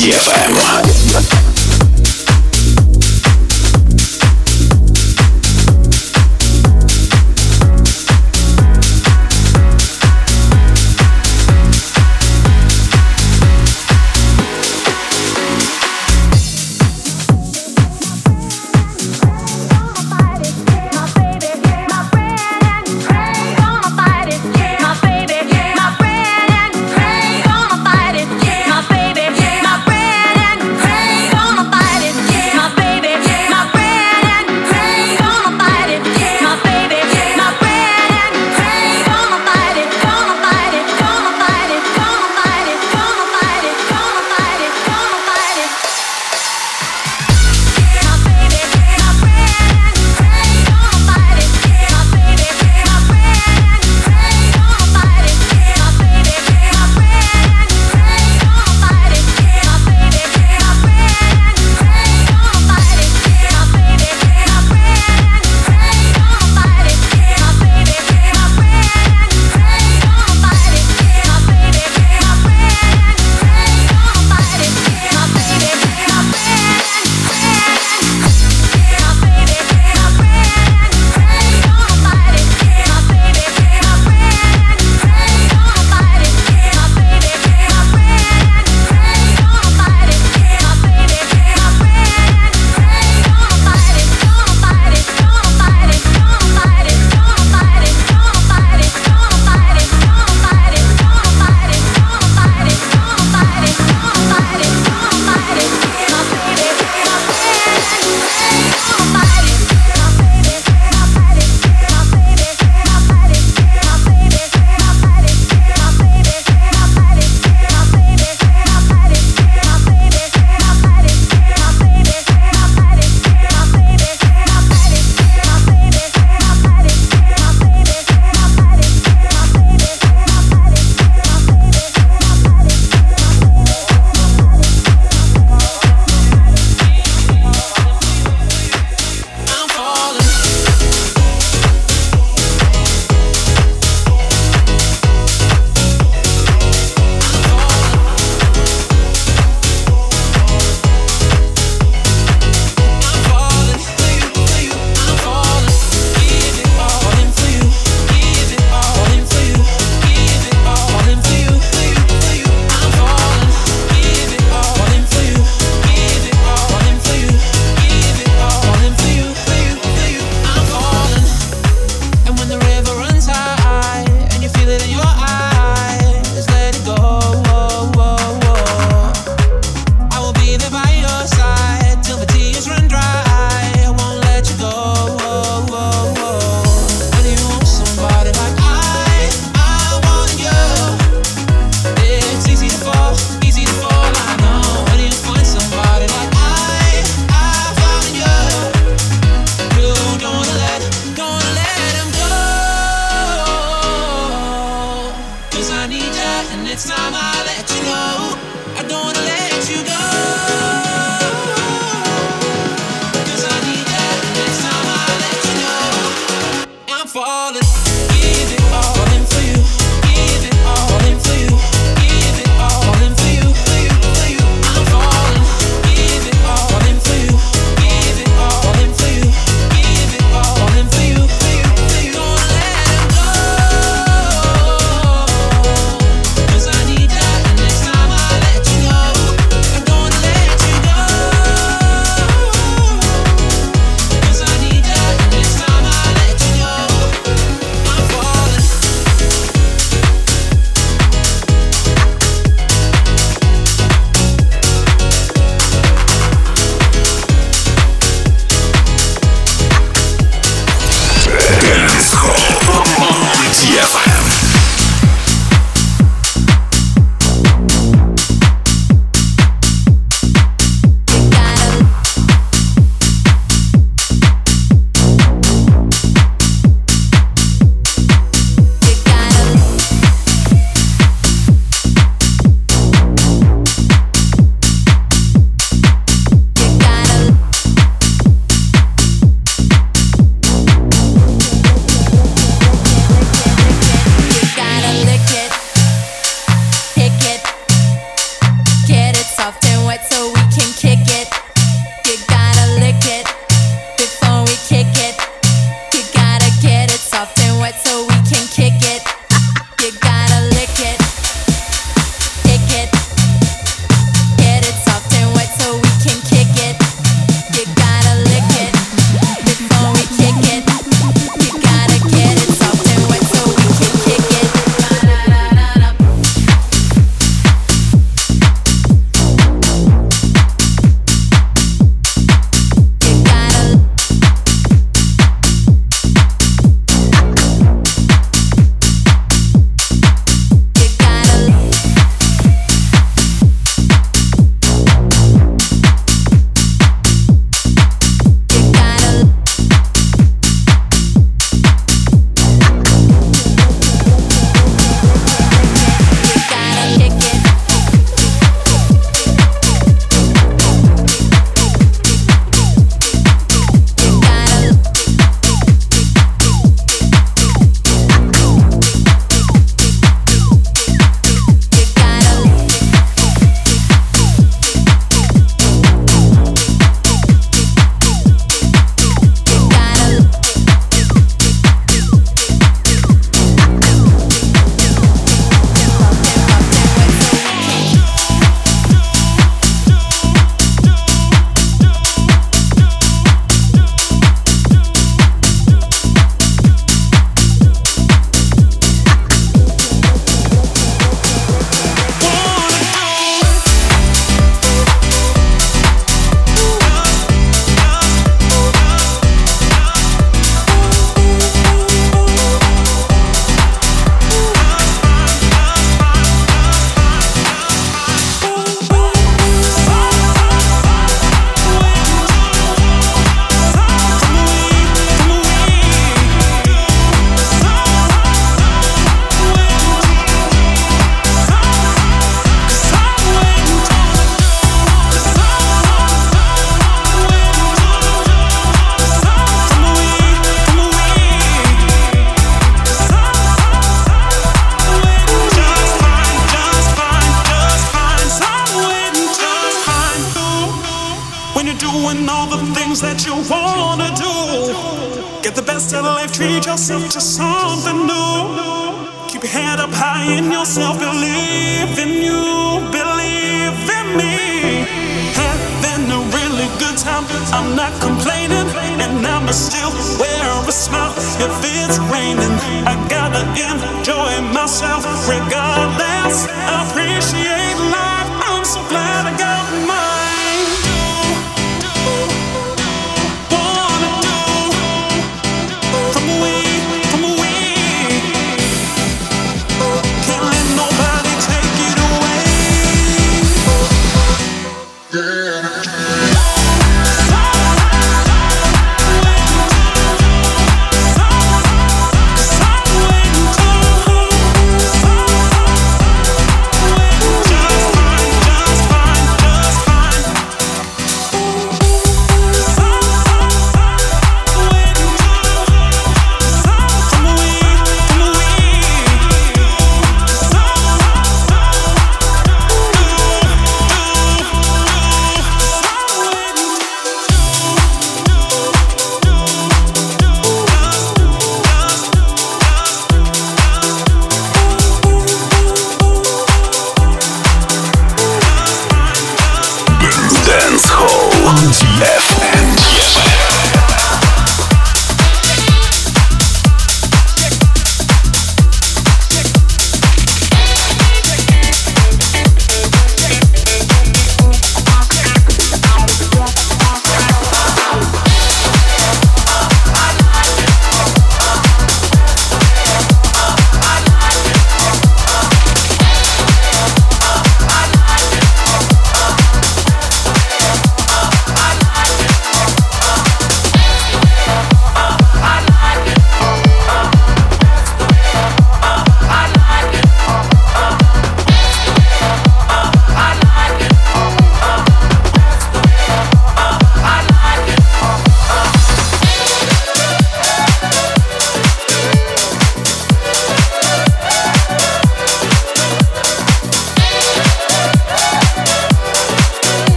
DFM. Things that you wanna do. Get the best out of life, treat yourself to something new. Keep your head up high in yourself, believe in you, believe in me. Having a really good time, I'm not complaining, and I'ma still wear a smile if it's raining. I gotta enjoy myself regardless. Appreciate life, I'm so glad I got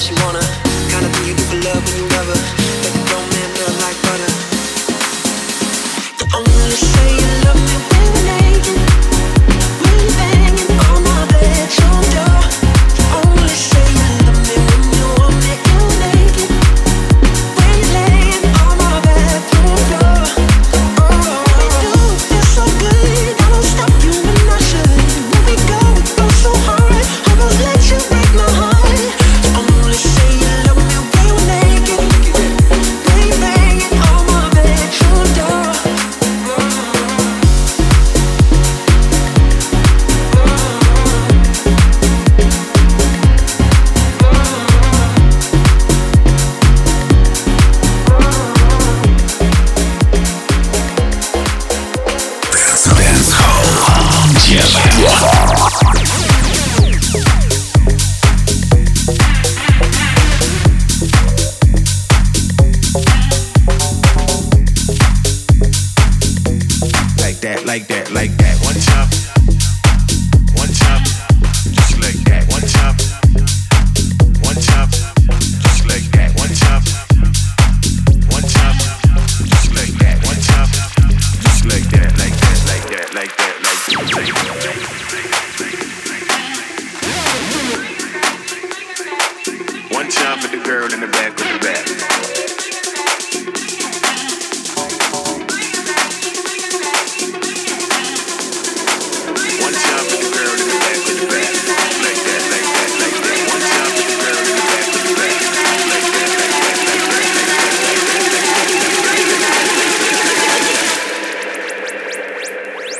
One time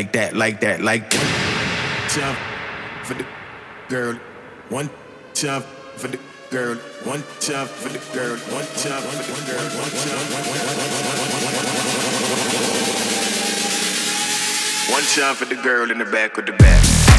like that, like that, like One Jump for the girl, one jump for the girl, one jump for the girl, one jump for the girl, one jump, one jump for the girl in the back of the back.